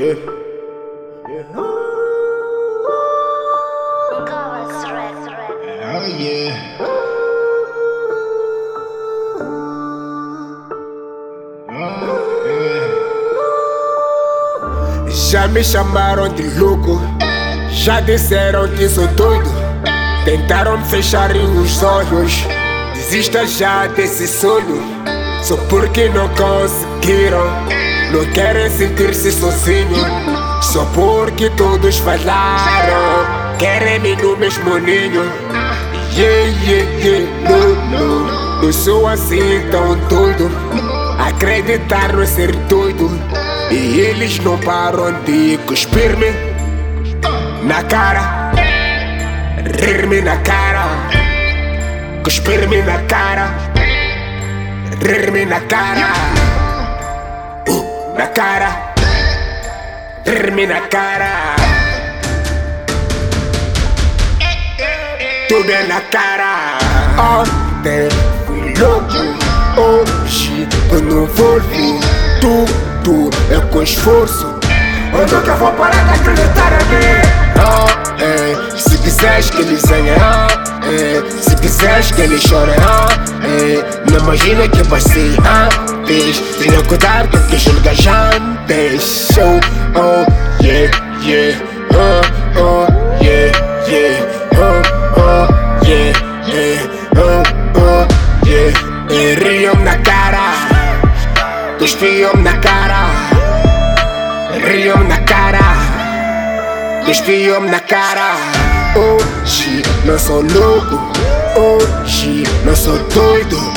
Yeah. Yeah. Oh yeah. Oh, yeah. Já me chamaram de louco, já disseram que sou doido. Tentaram me fechar os olhos, desista já desse sonho. Só porque não conseguiram, não querem sentir-se sozinho. Só porque todos falaram, querem-me no mesmo ninho. Yeah, yeah, yeah, no, no. Eu sou assim tão doido, acreditar no ser doido. E eles não param de cuspir-me na cara, rir-me na cara, cuspir-me na cara, rir-me na cara, uh, na cara, rir-me na cara. Tudo é na cara. Ontem fui louco, hoje eu não vou. Tudo é com esforço. Eu nunca vou parar de acreditar em mim. Oh, eh, se quiseres que eles ganhem, oh, eh, se quiseres que eles chorem, oh, eh, não imagina que eu passei antes. Tenha cuidado com que julgas antes. Oh, oh, yeah, yeah, oh, oh, yeah, yeah, oh, oh, yeah, yeah, oh, oh, yeah. E riam na cara, cuspiam na cara, riam na cara, cuspiam na cara. Hoje não sou louco, hoje não sou doido, hoje sou